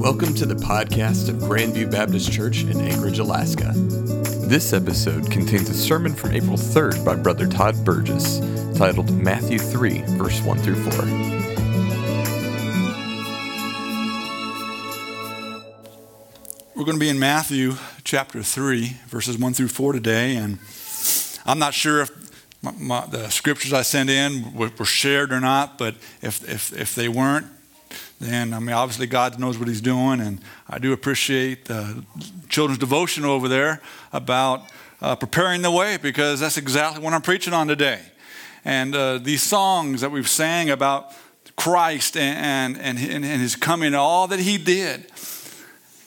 Welcome to the podcast of Grandview Baptist Church in Anchorage, Alaska. This episode contains a sermon from April 3rd by Brother Todd Burgess titled Matthew 3, verse 1 through 4. We're going to be in Matthew chapter 3, verses 1 through 4 today. And I'm not sure if my, my, the scriptures I sent in were, were shared or not, but if, if, if they weren't, then I mean, obviously God knows what He's doing, and I do appreciate the children's devotion over there about uh, preparing the way because that's exactly what I'm preaching on today. And uh, these songs that we've sang about Christ and, and, and, and His coming all that He did.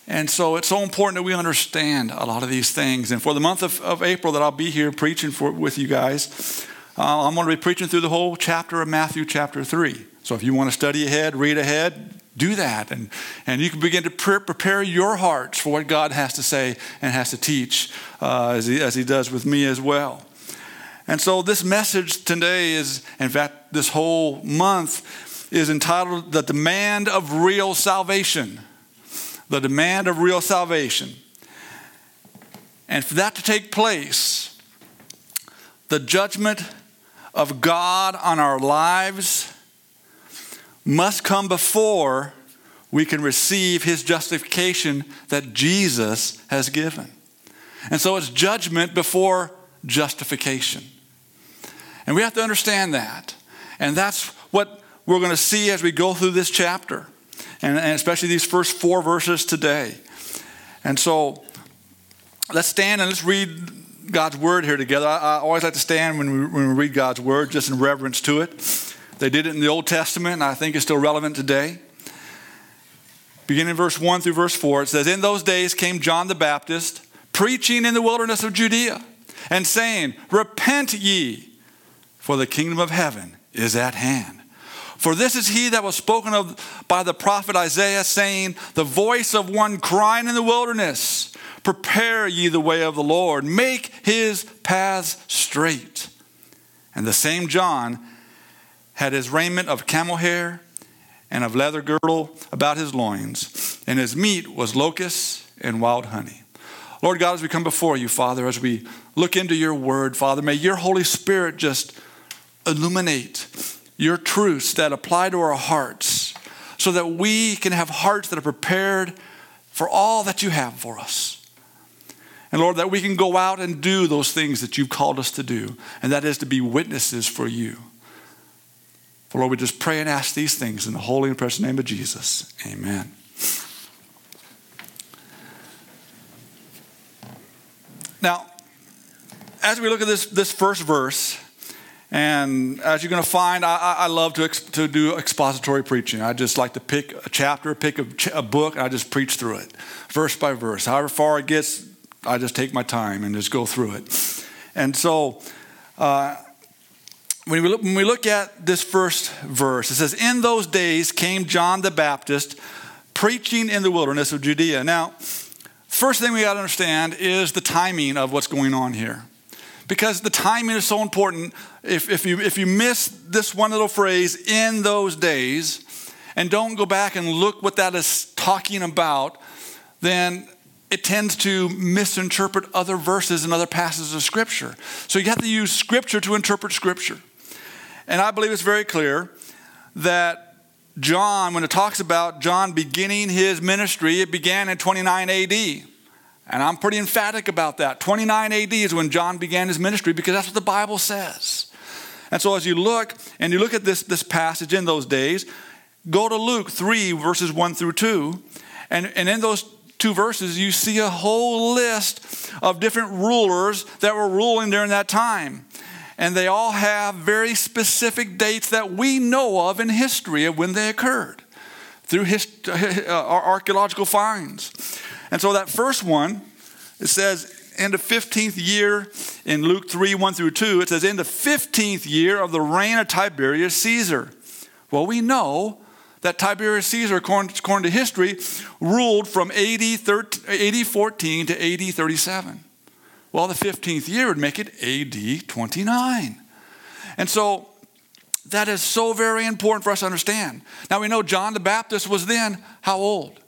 And so it's so important that we understand a lot of these things. And for the month of, of April that I'll be here preaching for, with you guys, uh, I'm going to be preaching through the whole chapter of Matthew, chapter 3. So if you want to study ahead, read ahead, do that. And, and you can begin to pre- prepare your hearts for what God has to say and has to teach uh, as, he, as He does with me as well. And so this message today is, in fact, this whole month is entitled The Demand of Real Salvation. The demand of real salvation. And for that to take place, the judgment of God on our lives must come before we can receive his justification that Jesus has given. And so it's judgment before justification. And we have to understand that. And that's what we're going to see as we go through this chapter, and, and especially these first four verses today. And so let's stand and let's read God's word here together. I, I always like to stand when we, when we read God's word, just in reverence to it. They did it in the Old Testament, and I think it's still relevant today. Beginning in verse 1 through verse 4, it says, In those days came John the Baptist, preaching in the wilderness of Judea, and saying, Repent ye, for the kingdom of heaven is at hand. For this is he that was spoken of by the prophet Isaiah, saying, The voice of one crying in the wilderness, Prepare ye the way of the Lord, make his paths straight. And the same John had his raiment of camel hair and of leather girdle about his loins, and his meat was locusts and wild honey. Lord God, as we come before you, Father, as we look into your word, Father, may your Holy Spirit just illuminate your truths that apply to our hearts so that we can have hearts that are prepared for all that you have for us. And Lord, that we can go out and do those things that you've called us to do, and that is to be witnesses for you. For Lord, we just pray and ask these things in the holy and precious name of Jesus. Amen. Now, as we look at this, this first verse, and as you're going to find, I, I love to, to do expository preaching. I just like to pick a chapter, pick a, a book, and I just preach through it, verse by verse. However far it gets, I just take my time and just go through it. And so, uh, when we, look, when we look at this first verse, it says, In those days came John the Baptist preaching in the wilderness of Judea. Now, first thing we got to understand is the timing of what's going on here. Because the timing is so important. If, if, you, if you miss this one little phrase, in those days, and don't go back and look what that is talking about, then it tends to misinterpret other verses and other passages of Scripture. So you have to use Scripture to interpret Scripture. And I believe it's very clear that John, when it talks about John beginning his ministry, it began in 29 AD. And I'm pretty emphatic about that. 29 AD is when John began his ministry because that's what the Bible says. And so as you look and you look at this, this passage in those days, go to Luke 3, verses 1 through 2. And, and in those two verses, you see a whole list of different rulers that were ruling during that time and they all have very specific dates that we know of in history of when they occurred through hist- uh, archaeological finds. And so that first one, it says, in the 15th year, in Luke 3 1 through 2, it says, in the 15th year of the reign of Tiberius Caesar. Well, we know that Tiberius Caesar, according, to history, ruled from AD, 13, AD 14 to AD 37. Well, the 15th year would make it AD 29. And so that is so very important for us to understand. Now we know John the Baptist was then how old?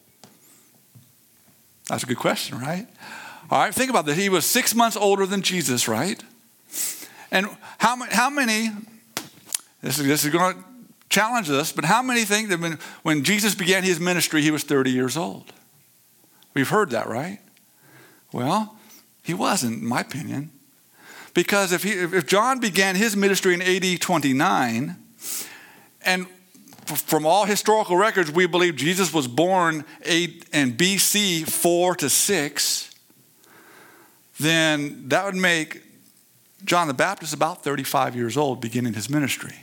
That's a good question, right? All right, think about this. He was six months older than Jesus, right? And how, how many, this is, this is going to challenge us, but how many think that when, when Jesus began his ministry, he was 30 years old? We've heard that, right? Well, he wasn't, in my opinion. Because if, he, if John began his ministry in AD 29, and from all historical records, we believe Jesus was born in BC 4 to 6, then that would make John the Baptist about 35 years old beginning his ministry.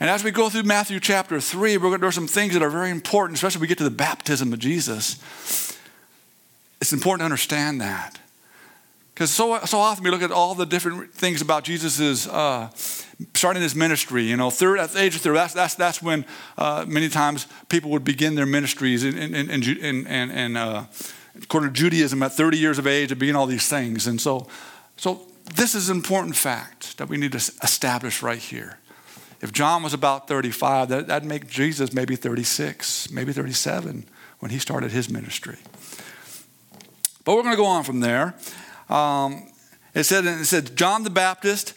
And as we go through Matthew chapter 3, we're going to do some things that are very important, especially when we get to the baptism of Jesus. It's important to understand that. Because so, so often we look at all the different things about Jesus' uh, starting his ministry. You know, third, at the age of 30, that's, that's, that's when uh, many times people would begin their ministries in, in, in, in, in, in uh, according to Judaism, at 30 years of age, of being all these things. And so, so this is an important fact that we need to establish right here. If John was about 35, that, that'd make Jesus maybe 36, maybe 37 when he started his ministry. But we're going to go on from there. Um, it said, it said John the Baptist,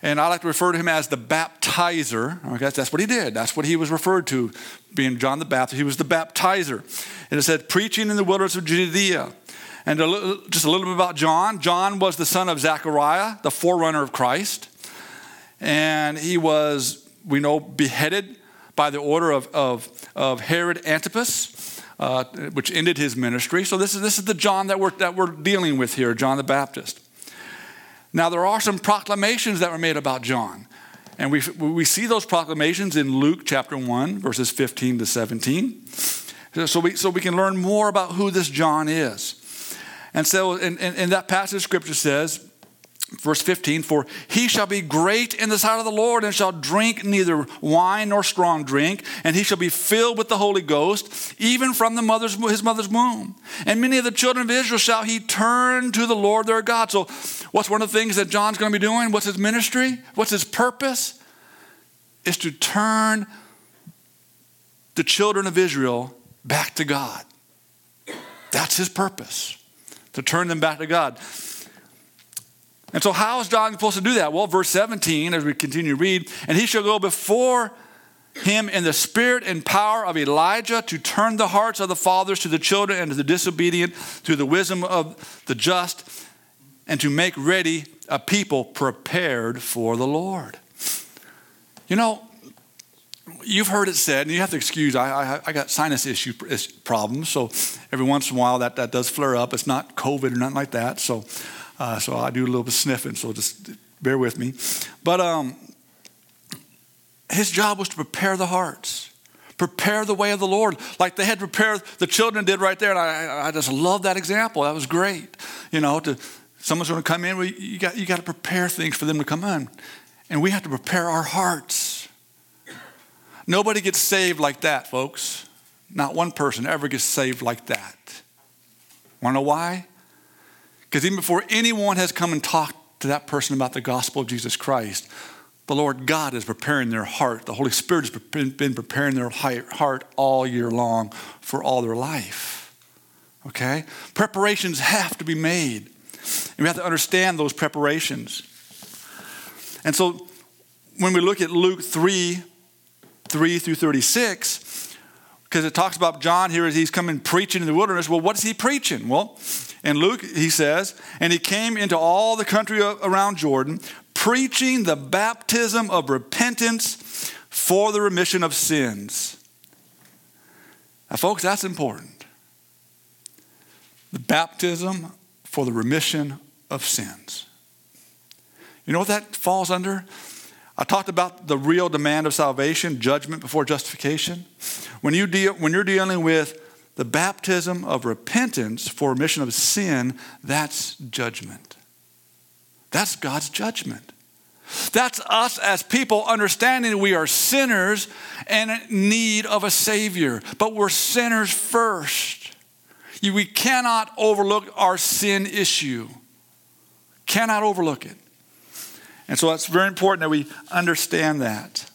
and I like to refer to him as the baptizer. Okay, that's what he did. That's what he was referred to, being John the Baptist. He was the baptizer. And it said, preaching in the wilderness of Judea. And a little, just a little bit about John. John was the son of Zechariah, the forerunner of Christ. And he was, we know, beheaded by the order of, of, of Herod Antipas uh, which ended his ministry. So this is, this is the John that we're, that we're dealing with here, John the Baptist. Now, there are some proclamations that were made about John. And we, we see those proclamations in Luke chapter 1, verses 15 to 17. So we, so we can learn more about who this John is. And so, in, in, in that passage, scripture says, Verse 15, for he shall be great in the sight of the Lord and shall drink neither wine nor strong drink, and he shall be filled with the Holy Ghost, even from the mother's, his mother's womb. And many of the children of Israel shall he turn to the Lord their God. So, what's one of the things that John's going to be doing? What's his ministry? What's his purpose? Is to turn the children of Israel back to God. That's his purpose, to turn them back to God. And so, how is John supposed to do that? Well, verse 17, as we continue to read, and he shall go before him in the spirit and power of Elijah to turn the hearts of the fathers to the children and to the disobedient, to the wisdom of the just, and to make ready a people prepared for the Lord. You know, you've heard it said, and you have to excuse, I, I, I, got sinus issue problems, so every once in a while that, that does flare up. It's not COVID or nothing like that. So, uh, so I do a little bit of sniffing, so just bear with me. But um, his job was to prepare the hearts, prepare the way of the Lord, like they had prepared, the children did right there. And I, I just love that example. That was great. You know, to, someone's going to come in, well, you, got, you got to prepare things for them to come in. And we have to prepare our hearts. Nobody gets saved like that, folks. Not one person ever gets saved like that. Want to know why? Because even before anyone has come and talked to that person about the gospel of Jesus Christ, the Lord God is preparing their heart. The Holy Spirit has been preparing their heart all year long for all their life. Okay? Preparations have to be made. And we have to understand those preparations. And so when we look at Luke 3 3 through 36, because it talks about John here as he's coming preaching in the wilderness. Well, what is he preaching? Well, in Luke, he says, and he came into all the country around Jordan, preaching the baptism of repentance for the remission of sins. Now, folks, that's important. The baptism for the remission of sins. You know what that falls under? I talked about the real demand of salvation, judgment before justification. When, you deal, when you're dealing with the baptism of repentance for remission of sin, that's judgment. That's God's judgment. That's us as people understanding we are sinners and in need of a Savior. But we're sinners first. We cannot overlook our sin issue. Cannot overlook it. And so it's very important that we understand that.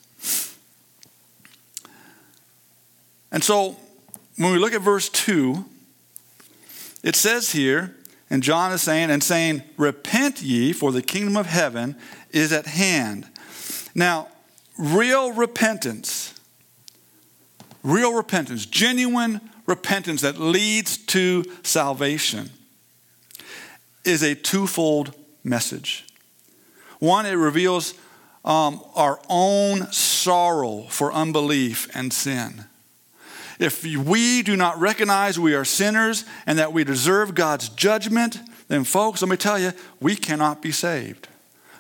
And so when we look at verse 2, it says here, and John is saying, and saying, Repent ye, for the kingdom of heaven is at hand. Now, real repentance, real repentance, genuine repentance that leads to salvation is a twofold message. One, it reveals um, our own sorrow for unbelief and sin. If we do not recognize we are sinners and that we deserve God's judgment, then, folks, let me tell you, we cannot be saved.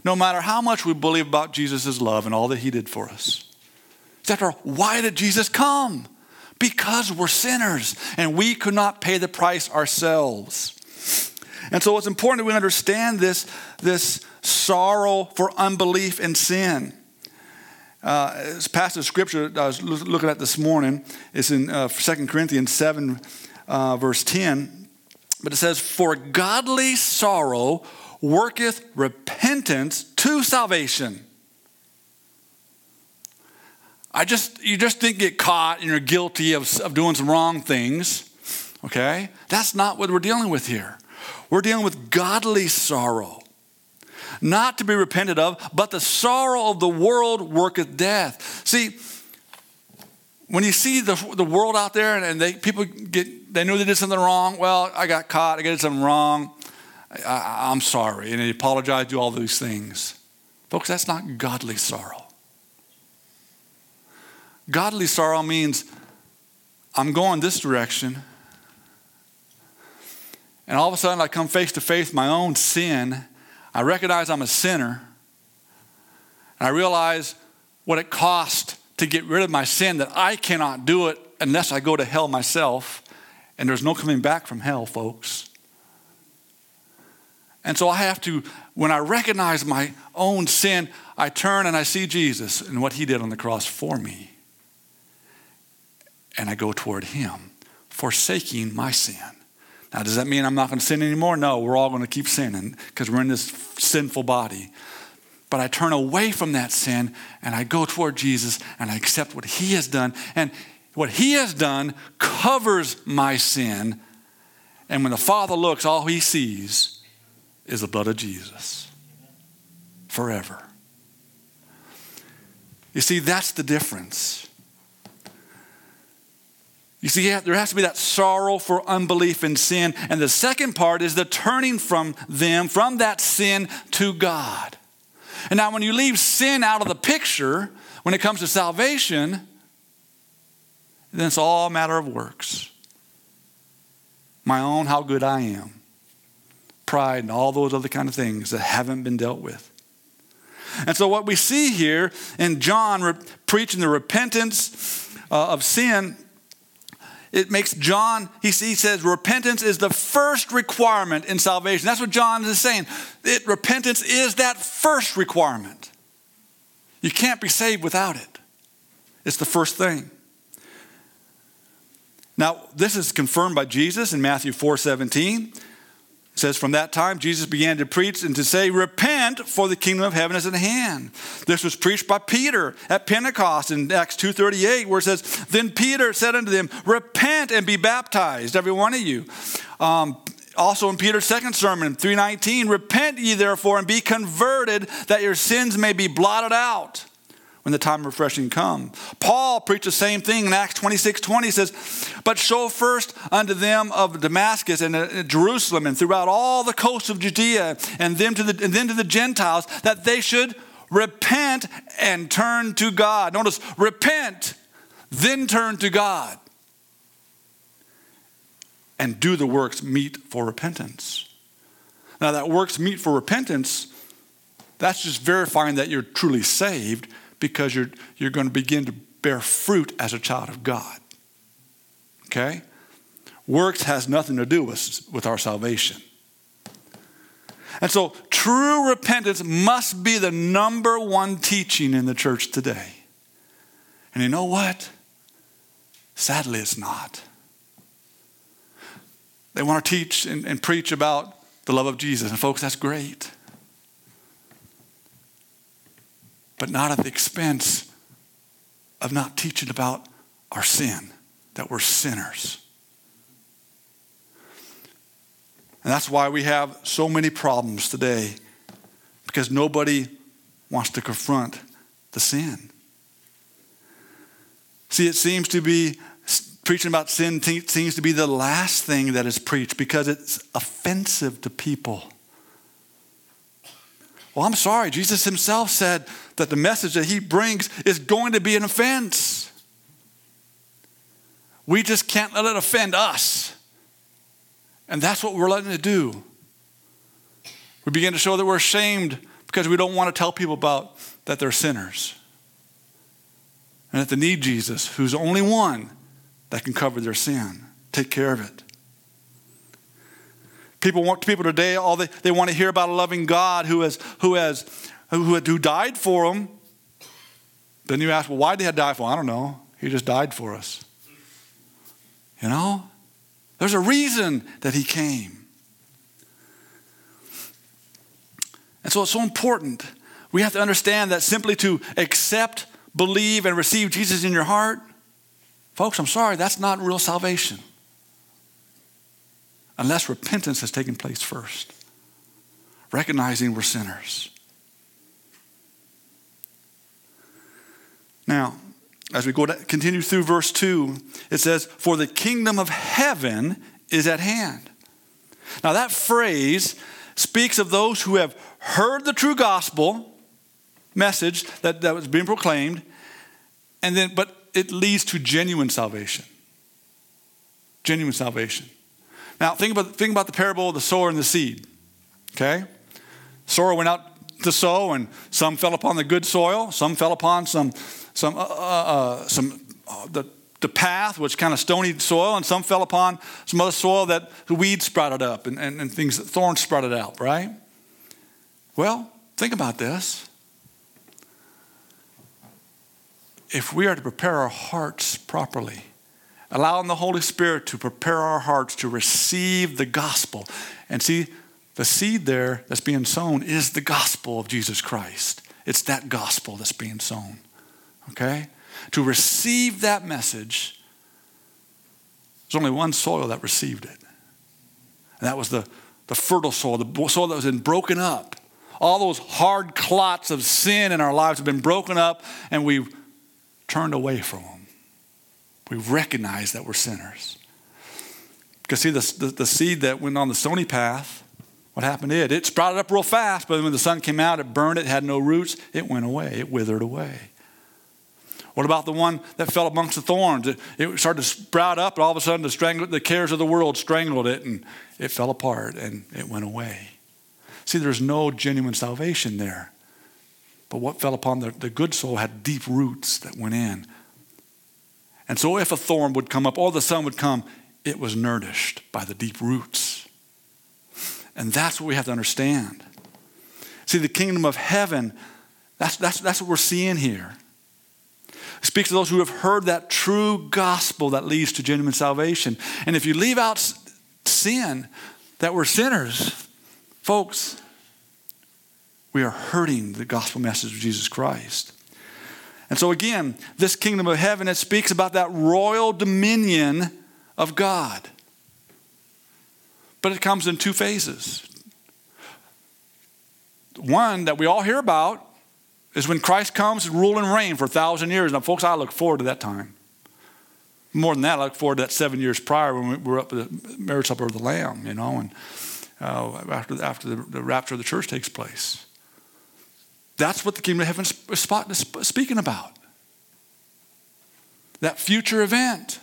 No matter how much we believe about Jesus' love and all that he did for us. After why did Jesus come? Because we're sinners and we could not pay the price ourselves. And so it's important that we understand this, this sorrow for unbelief and sin. Uh, this passage of scripture I was looking at this morning is in uh, 2 Corinthians 7, uh, verse 10. But it says, For godly sorrow worketh repentance to salvation. I just, you just didn't get caught and you're guilty of, of doing some wrong things. Okay? That's not what we're dealing with here. We're dealing with godly sorrow not to be repented of, but the sorrow of the world worketh death. See, when you see the, the world out there and, and they, people get, they know they did something wrong. Well, I got caught, I did something wrong. I, am sorry. And they apologize, do all these things. Folks, that's not godly sorrow. Godly sorrow means I'm going this direction, and all of a sudden I come face to face my own sin, I recognize I'm a sinner. And I realize what it cost to get rid of my sin, that I cannot do it unless I go to hell myself. And there's no coming back from hell, folks. And so I have to, when I recognize my own sin, I turn and I see Jesus and what he did on the cross for me. And I go toward him, forsaking my sin. Now, does that mean I'm not going to sin anymore? No, we're all going to keep sinning because we're in this sinful body. But I turn away from that sin and I go toward Jesus and I accept what He has done. And what He has done covers my sin. And when the Father looks, all He sees is the blood of Jesus forever. You see, that's the difference. You see, yeah, there has to be that sorrow for unbelief and sin. And the second part is the turning from them, from that sin to God. And now, when you leave sin out of the picture, when it comes to salvation, then it's all a matter of works. My own, how good I am. Pride and all those other kind of things that haven't been dealt with. And so, what we see here in John re- preaching the repentance uh, of sin it makes John, he, says, repentance is the first requirement in salvation. That's what John is saying. It, repentance is that first requirement. You can't be saved without it. It's the first thing. Now, this is confirmed by Jesus in Matthew 4 17. It says, From that time, Jesus began to preach and to say, Repent, for the kingdom of heaven is at hand. This was preached by Peter at Pentecost in Acts 2.38, where it says, Then Peter said unto them, Repent and be baptized, every one of you. Um, also in Peter's second sermon, 319, Repent ye therefore and be converted, that your sins may be blotted out when the time of refreshing come. Paul preached the same thing in Acts 26 20 says, But show first unto them of Damascus and uh, Jerusalem and throughout all the coasts of Judea and, them to the, and then to the Gentiles that they should repent and turn to God. Notice, repent, then turn to God and do the works meet for repentance. Now, that works meet for repentance, that's just verifying that you're truly saved because you're, you're going to begin to bear fruit as a child of God. Okay? Works has nothing to do with, with our salvation. And so, true repentance must be the number one teaching in the church today. And you know what? Sadly, it's not. They want to teach and, and preach about the love of Jesus. And, folks, that's great. But not at the expense of not teaching about our sin, that we're sinners. And that's why we have so many problems today, because nobody wants to confront the sin. See, it seems to be preaching about sin seems to be the last thing that is preached because it's offensive to people. Well, I'm sorry. Jesus himself said that the message that he brings is going to be an offense. We just can't let it offend us. And that's what we're letting it do. We begin to show that we're ashamed because we don't want to tell people about that they're sinners and that they need Jesus, who's the only one that can cover their sin, take care of it. People want people today, all they, they want to hear about a loving God who has who has who, who died for them. Then you ask, well, why did he die for? Them? I don't know. He just died for us. You know? There's a reason that he came. And so it's so important. We have to understand that simply to accept, believe, and receive Jesus in your heart, folks, I'm sorry, that's not real salvation unless repentance has taken place first, recognizing we're sinners. Now, as we go to continue through verse 2, it says, For the kingdom of heaven is at hand. Now, that phrase speaks of those who have heard the true gospel message that, that was being proclaimed, and then, but it leads to genuine salvation. Genuine salvation. Now, think about, think about the parable of the sower and the seed. Okay? Sower went out to sow, and some fell upon the good soil, some fell upon some, some, uh, uh, uh some uh, the, the path, which kind of stony soil, and some fell upon some other soil that the weeds sprouted up and, and, and things, that thorns sprouted out, right? Well, think about this. If we are to prepare our hearts properly, allowing the Holy Spirit to prepare our hearts to receive the gospel. And see, the seed there that's being sown is the gospel of Jesus Christ. It's that gospel that's being sown. Okay? To receive that message, there's only one soil that received it. And that was the, the fertile soil, the soil that was been broken up. All those hard clots of sin in our lives have been broken up, and we've turned away from them. We recognize that we're sinners. Because, see, the, the, the, seed that went on the stony path, what happened to it? It sprouted up real fast, but when the sun came out, it burned, it had no roots, it went away, it withered away. What about the one that fell amongst the thorns? It, it started to sprout up, and all of a sudden, the, strangle, the cares of the world strangled it, and it fell apart, and it went away. See, there's no genuine salvation there. But what fell upon the, the good soul had deep roots that went in and so, if a thorn would come up or the sun would come, it was nourished by the deep roots. And that's what we have to understand. See, the kingdom of heaven, that's, that's, that's what we're seeing here. It speaks to those who have heard that true gospel that leads to genuine salvation. And if you leave out sin, that we're sinners, folks, we are hurting the gospel message of Jesus Christ. And so, again, this kingdom of heaven, it speaks about that royal dominion of God. But it comes in two phases. One that we all hear about is when Christ comes and rule and reign for a thousand years. Now, folks, I look forward to that time. More than that, I look forward to that seven years prior when we were up at the marriage supper of the Lamb, you know, and uh, after, after the, the rapture of the church takes place. That's what the kingdom of heaven is speaking about. That future event.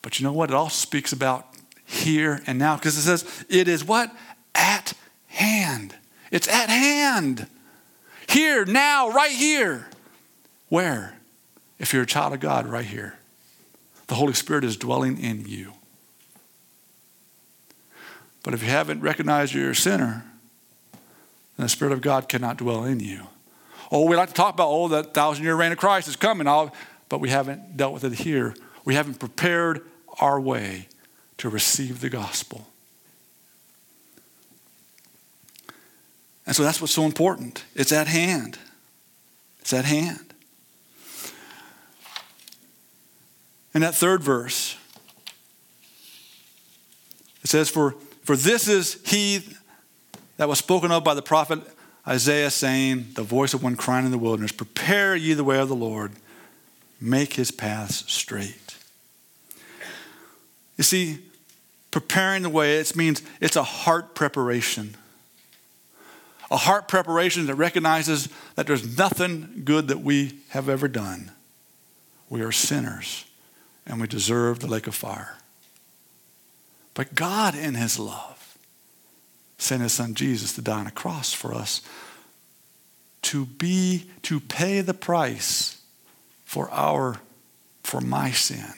But you know what? It also speaks about here and now because it says it is what? At hand. It's at hand. Here, now, right here. Where? If you're a child of God, right here. The Holy Spirit is dwelling in you. But if you haven't recognized you're a sinner, and the Spirit of God cannot dwell in you. Oh, we like to talk about, oh, that thousand year reign of Christ is coming, but we haven't dealt with it here. We haven't prepared our way to receive the gospel. And so that's what's so important. It's at hand. It's at hand. In that third verse, it says, For, for this is he that was spoken of by the prophet Isaiah, saying, The voice of one crying in the wilderness, Prepare ye the way of the Lord, make his paths straight. You see, preparing the way, it means it's a heart preparation. A heart preparation that recognizes that there's nothing good that we have ever done. We are sinners and we deserve the lake of fire. But God, in His love, sent His Son Jesus to die on a cross for us to be, to pay the price for our, for my sin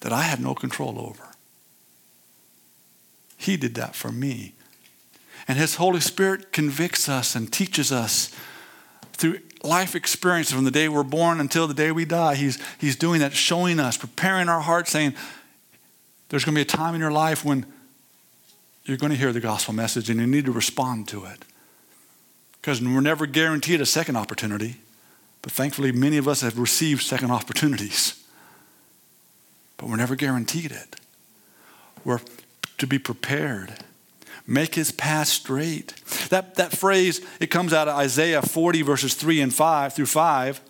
that I had no control over. He did that for me. And His Holy Spirit convicts us and teaches us through life experience from the day we're born until the day we die. He's, he's doing that, showing us, preparing our hearts, saying, there's going to be a time in your life when you're going to hear the gospel message and you need to respond to it. Because we're never guaranteed a second opportunity, but thankfully, many of us have received second opportunities. But we're never guaranteed it. We're to be prepared make his path straight. That, that phrase, it comes out of Isaiah 40, verses 3 and 5 through 5,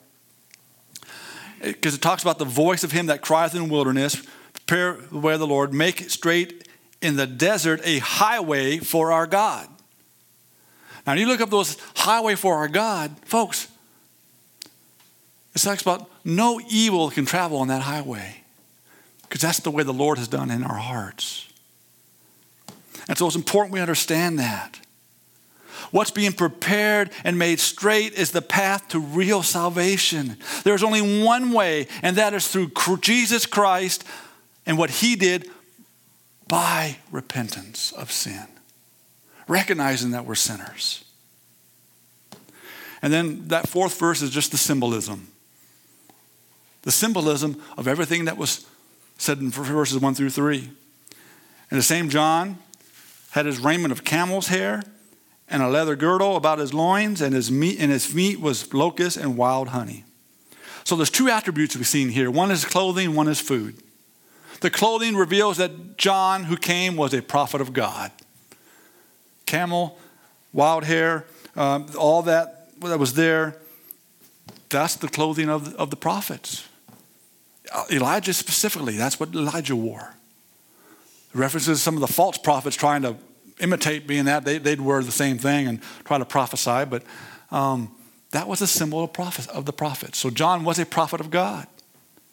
because it talks about the voice of him that crieth in the wilderness, prepare the way of the Lord, make it straight in the desert a highway for our God. Now, you look up those highway for our God, folks, it talks about no evil can travel on that highway because that's the way the Lord has done in our hearts. And so it's important we understand that. What's being prepared and made straight is the path to real salvation. There's only one way, and that is through Jesus Christ and what he did by repentance of sin, recognizing that we're sinners. And then that fourth verse is just the symbolism. The symbolism of everything that was said in verses 1 through 3. And the same John had his raiment of camel's hair and a leather girdle about his loins, and his meat, and his meat was locust and wild honey. So there's two attributes we've seen here. One is clothing, one is food. The clothing reveals that John, who came, was a prophet of God. Camel, wild hair, um, all that that was there, that's the clothing of, of the prophets. Uh, Elijah specifically, that's what Elijah wore references some of the false prophets trying to imitate being that. They, would wear the same thing and try to prophesy, but um, that was a symbol of, prophet, of the prophet. So John was a prophet of God,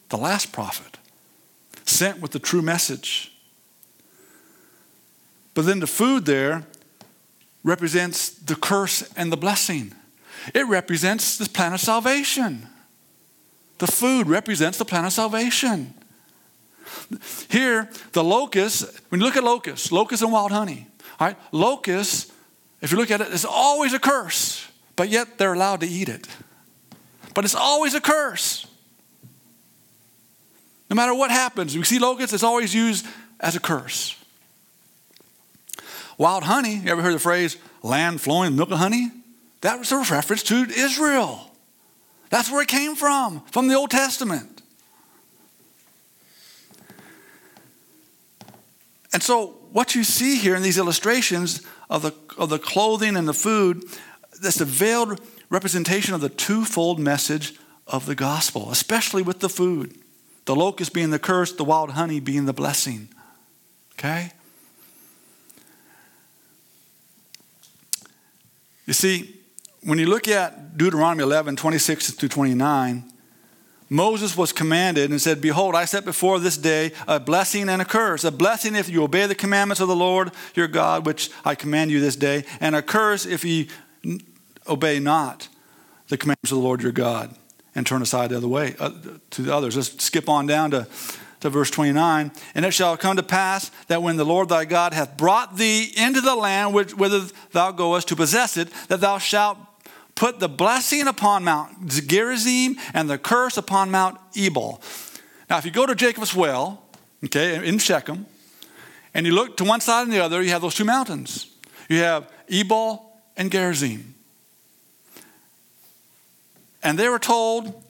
the last prophet, sent with the true message. But then the food there represents the curse and the blessing. It represents the plan of salvation. The food represents the plan of salvation. Here, the locust, when you look at locusts, locust and wild honey, all right, locusts, if you look at it, it's always a curse, but yet they're allowed to eat it. But it's always a curse. No matter what happens, we see locusts, it's always used as a curse. Wild honey, you ever heard the phrase land flowing with milk and honey? That was a reference to Israel. That's where it came from, from the Old Testament. And so, what you see here in these illustrations of the, of the clothing and the food, that's a veiled representation of the twofold message of the gospel, especially with the food. The locust being the curse, the wild honey being the blessing. Okay? You see, when you look at Deuteronomy 11, 26 through 29, Moses was commanded and said, Behold, I set before this day a blessing and a curse. A blessing if you obey the commandments of the Lord your God, which I command you this day, and a curse if you obey not the commandments of the Lord your God and turn aside the other way uh, to the others. Let's skip on down to, to verse 29. And it shall come to pass that when the Lord thy God hath brought thee into the land which, whither thou goest to possess it, that thou shalt put the blessing upon Mount Gerizim and the curse upon Mount Ebal. Now, if you go to Jacob's well, okay, in Shechem, and you look to one side and the other, you have those two mountains. You have Ebal and Gerizim. And they were told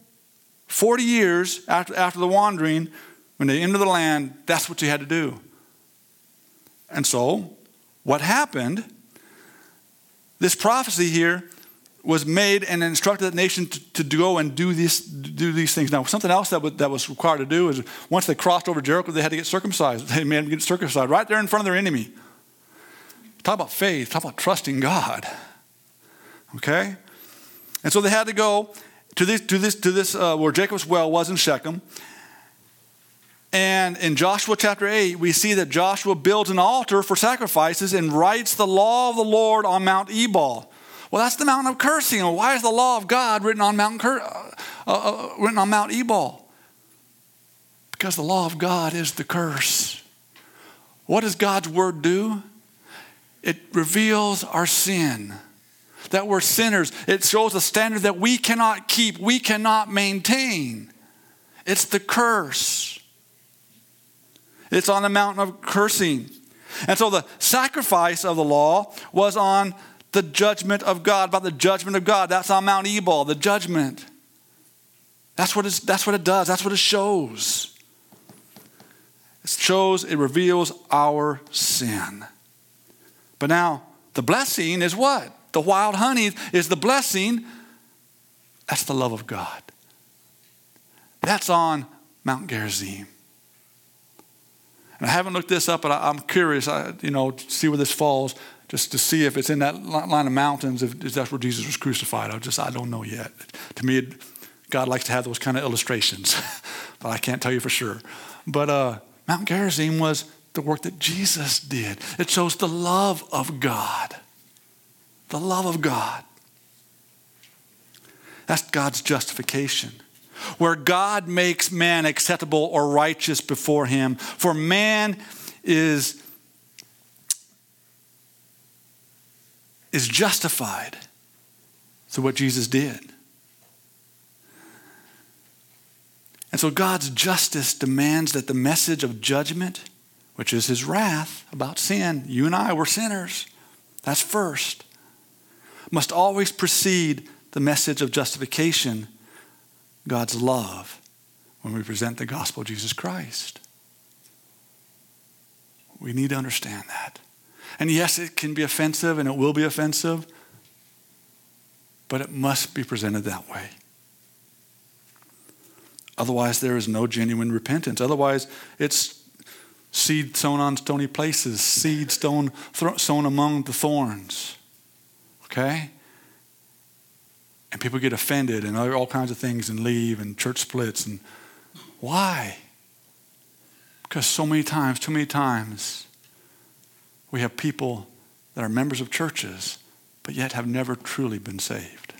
40 years after, after the wandering, when they entered the land, that's what you had to do. And so, what happened? This prophecy here was made and instructed the nation to, to go and do, this, do these things. Now, something else that that was required to do is once they crossed over Jericho, they had to get circumcised. They had to get circumcised right there in front of their enemy. Talk about faith, talk about trusting God. Okay? And so they had to go to this, to this, to this uh, where Jacob's well was in Shechem. And in Joshua chapter 8, we see that Joshua builds an altar for sacrifices and writes the law of the Lord on Mount Ebal. Well, that's the mountain of cursing. Why is the law of God written on Mount, Cur- uh, uh, uh, written on Mount Ebal? Because the law of God is the curse. What does God's word do? It reveals our sin, that we're sinners. It shows a standard that we cannot keep, we cannot maintain. It's the curse. It's on the mountain of cursing. And so the sacrifice of the law was on the judgment of God, about the judgment of God. That's on Mount Ebal, the judgment. That's what, that's what it does, that's what it shows. It shows, it reveals our sin. But now, the blessing is what? The wild honey is the blessing. That's the love of God. That's on Mount Gerizim. And I haven't looked this up, but I, am curious, I, you know, to see where this falls, just to see if it's in that line of mountains, if, if that's where Jesus was crucified. I just, I don't know yet. To me, God likes to have those kind of illustrations, but I can't tell you for sure. But uh, Mount Gerizim was the work that Jesus did. It shows the love of God. The love of God. That's God's justification where God makes man acceptable or righteous before him. For man is, is justified through what Jesus did. And so God's justice demands that the message of judgment, which is his wrath about sin, you and I were sinners, that's first, must always precede the message of justification God's love when we present the gospel of Jesus Christ. We need to understand that. And yes, it can be offensive and it will be offensive, but it must be presented that way. Otherwise, there is no genuine repentance. Otherwise, it's seed sown on stony places, seed sown, sown among the thorns. Okay? And people get offended and all kinds of things and leave and church splits. And why? Because so many times, too many times, we have people that are members of churches, but yet have never truly been saved.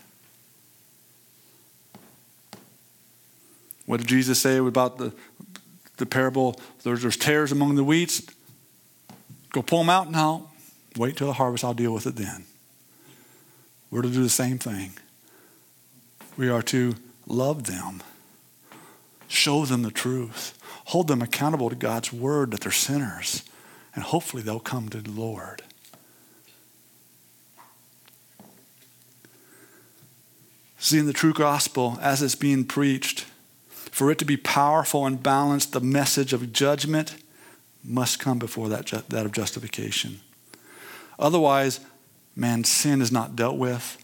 What did Jesus say about the, the parable? There's, there's tares among the wheats. Go pull them out now. Wait till the harvest, I'll deal with it then. We're to do the same thing. We are to love them, show them the truth, hold them accountable to God's word that they're sinners, and hopefully they'll come to the Lord. Seeing the true gospel as it's being preached, for it to be powerful and balanced, the message of judgment must come before that, that of justification. Otherwise, man's sin is not dealt with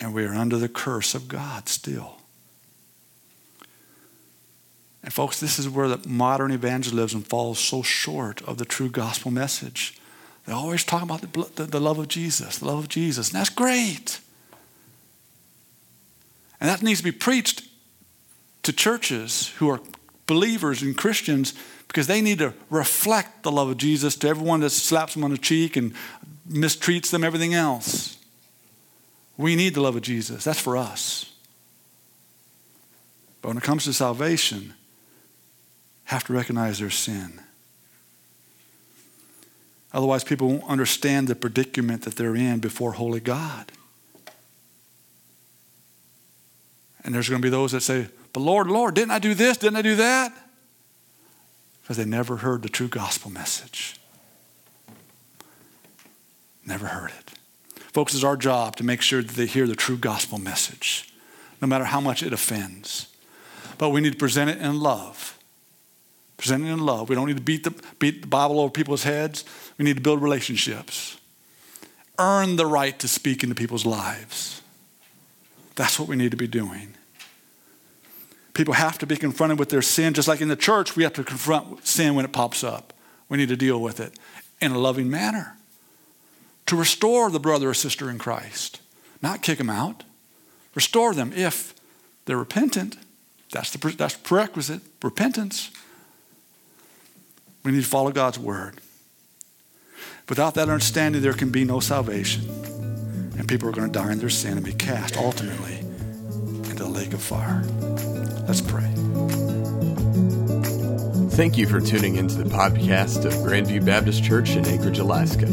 and we are under the curse of God still. And, folks, this is where the modern evangelism falls so short of the true gospel message. They always talk about the, the, the love of Jesus, the love of Jesus, and that's great. And that needs to be preached to churches who are believers and Christians because they need to reflect the love of Jesus to everyone that slaps them on the cheek and mistreats them, everything else. We need the love of Jesus. That's for us. But when it comes to salvation, have to recognize their sin. Otherwise, people won't understand the predicament that they're in before holy God. And there's going to be those that say, But Lord, Lord, didn't I do this? Didn't I do that? Because they never heard the true gospel message. Never heard it. Folks, it's our job to make sure that they hear the true gospel message, no matter how much it offends. But we need to present it in love Present it in love. We don't need to beat the, beat the Bible over people's heads. We need to build relationships. Earn the right to speak into people's lives. That's what we need to be doing. People have to be confronted with their sin, just like in the church, we have to confront sin when it pops up. We need to deal with it in a loving manner to restore the brother or sister in Christ, not kick them out. Restore them if they're repentant. That's the that's prerequisite repentance. We need to follow God's word. Without that understanding, there can be no salvation. And people are going to die in their sin and be cast ultimately the lake of fire. Let's pray. Thank you for tuning into the podcast of Grandview Baptist Church in Anchorage, Alaska.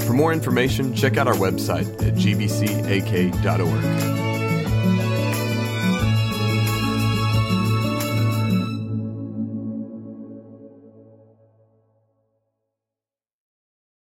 For more information, check out our website at gbcak.org.